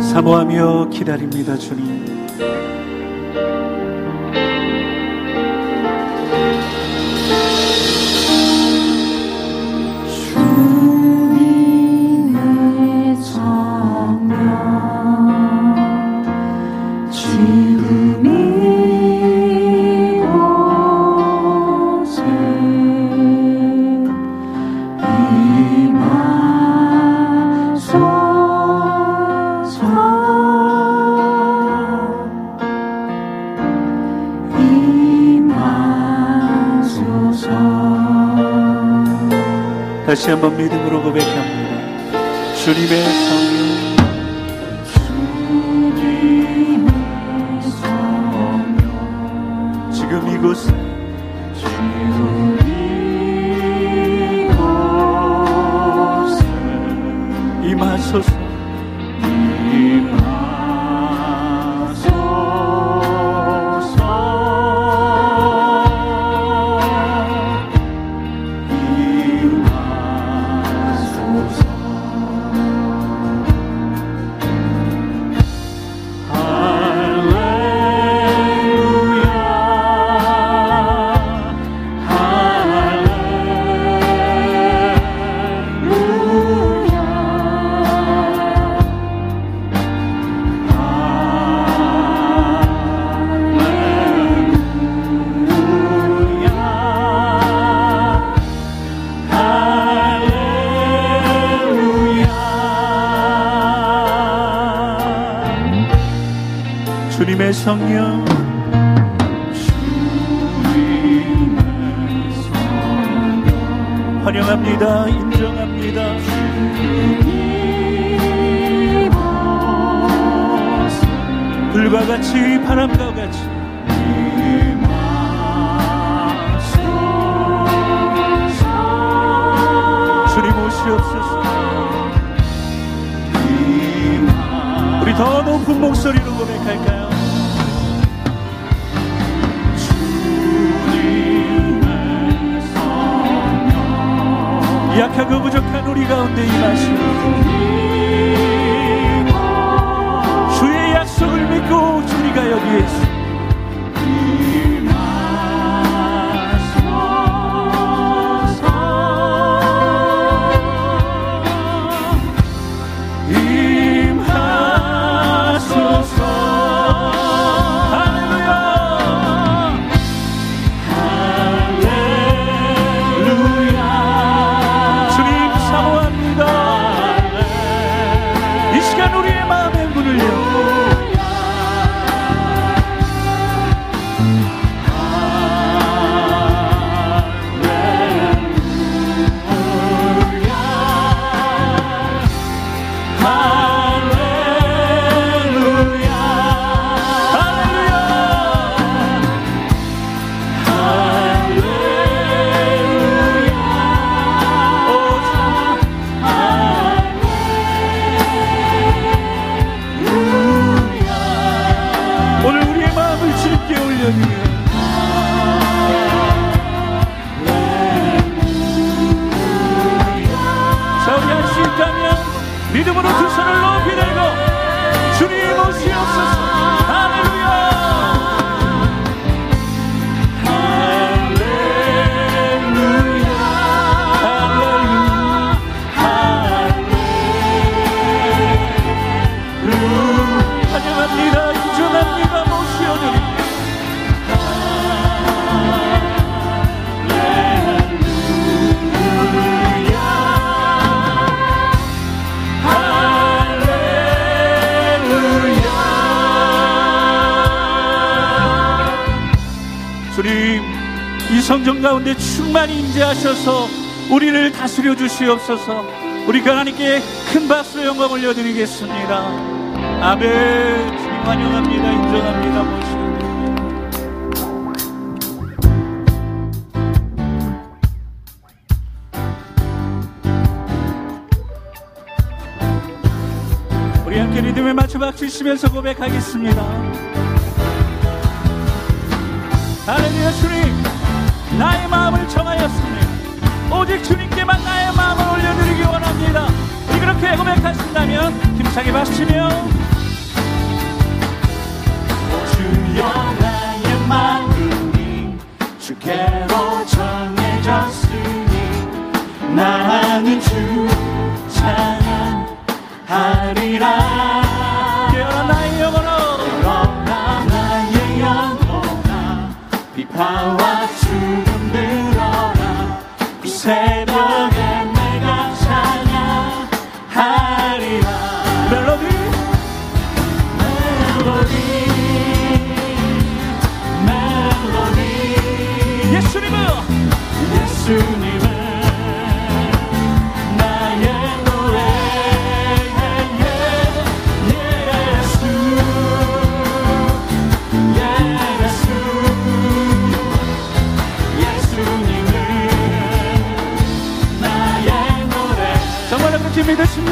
사모하며 기다립니다, 주님. 다시 한번 믿음으로 고백합니다. 주님의 성령. 주님의 성령. 환영합니다. 인정합니다. 불과 같이 바람과 같이. 주님 오시옵소서. 우리 더 높은 목소리로 고백할까요? 약하고 부족한 우리 가운데 임하시고 주의 약속을 믿고 주리가 여기에 있습니다 성전 가운데 충만히 임재하셔서 우리를 다스려 주시옵소서. 우리가 하나님께 큰 박수 영광 올려드리겠습니다. 아멘. 환영합니다. 인정합니다. 모시옵니다. 우리 함께 리듬에 맞춰 박수 치면서 고백하겠습니다. 할렐루야 주님 오직 주님께만 나의 마음을 올려드리기 원합니다. 이렇게 고백하신다면 김창희 박수치며 주여 나의 마음이 주께로 정해졌으니 나는 주 찬양하리라 예수님을 예수 this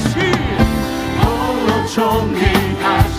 다시 홀로 종일 다시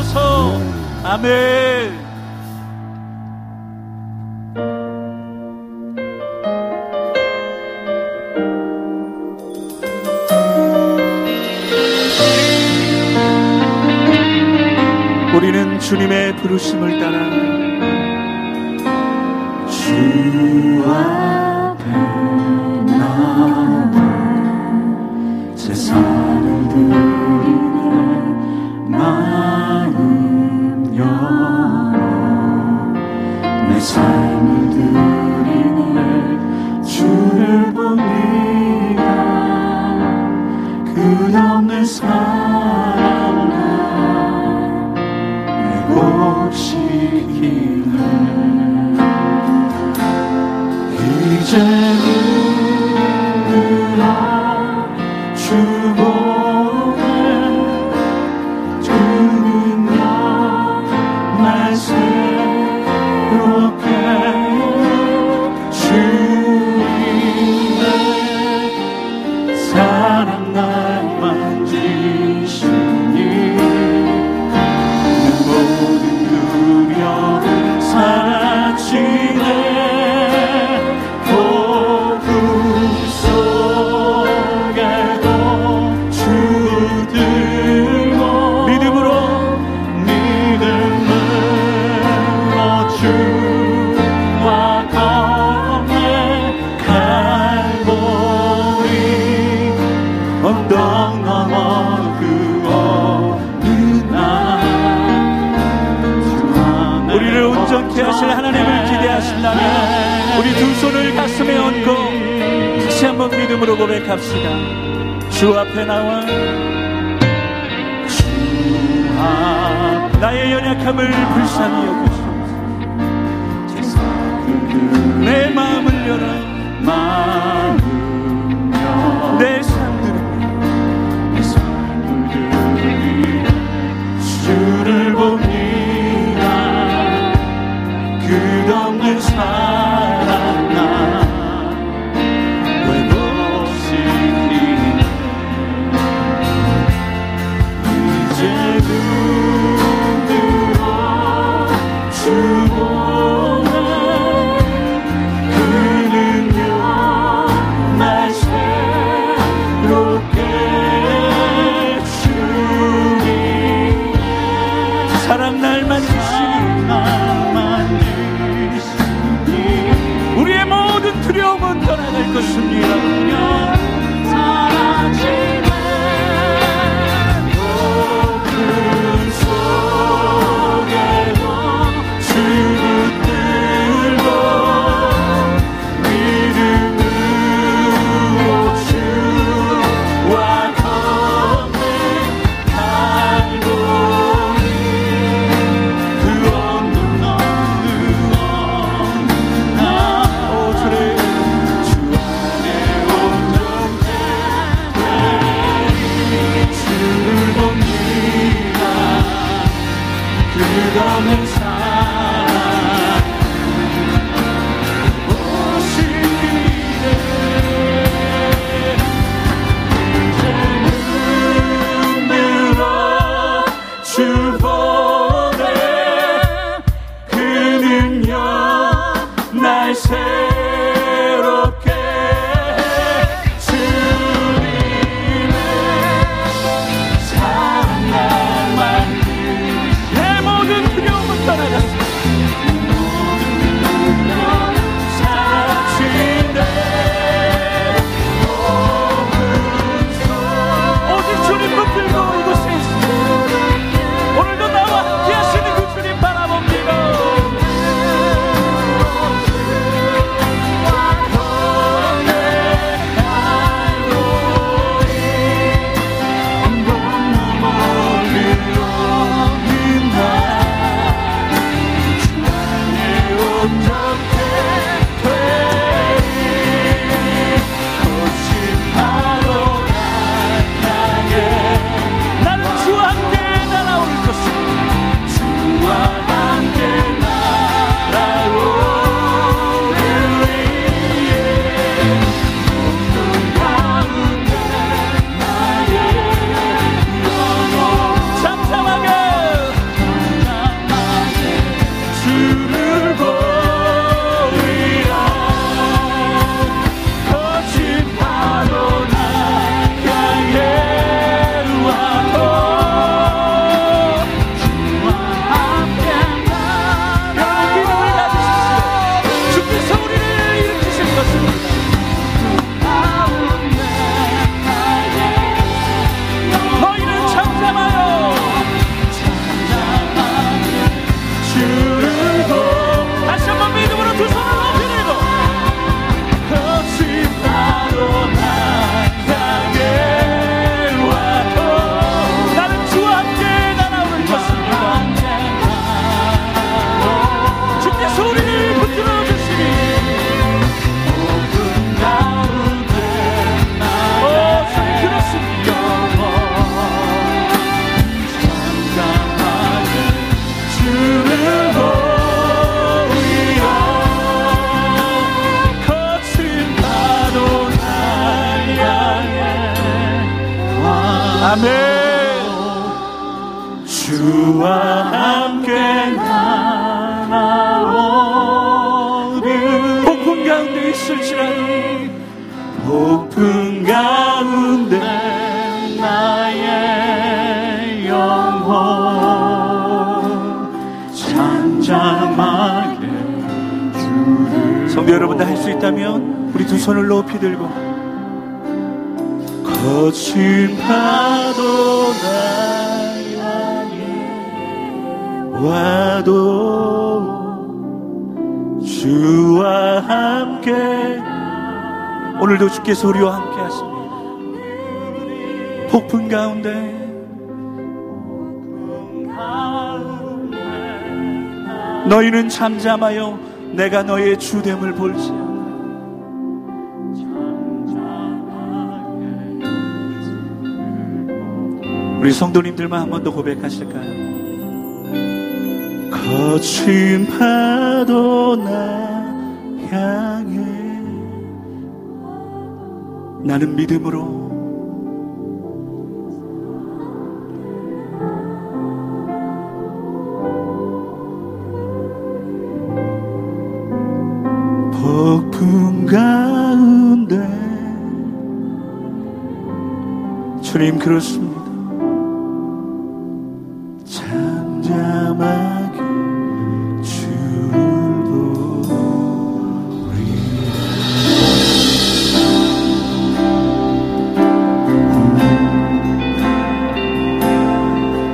주옵소서. 아멘. 우리는 주님의 부르심을 따라 주와 Maru. 우리 두 손을 가슴에 얹고 다시 한번 믿음으로 고백합시다. 주 앞에 나와. 주 앞 나의 연약함을 불쌍히 여기소서. 내 마음을 열어. 마음 내 do 아멘. 주와 함께 나아오는 폭풍 가운데 있을지라도 폭풍 가운데 나의 영혼 잠잠하게 성도 여러분 다 할 수 있다면 우리 두 손을 높이 들고 거친 파도 나 향해 와도 주와 함께. 오늘도 주께서 우리와 함께 하십니다. 폭풍 가운데 너희는 잠잠하여 내가 너희의 주됨을 볼지어 우리 성도님들만 한 번 더 고백하실까요? 거친 파도 나 향해 나는 믿음으로 폭풍 가운데 주님 그렇습니다.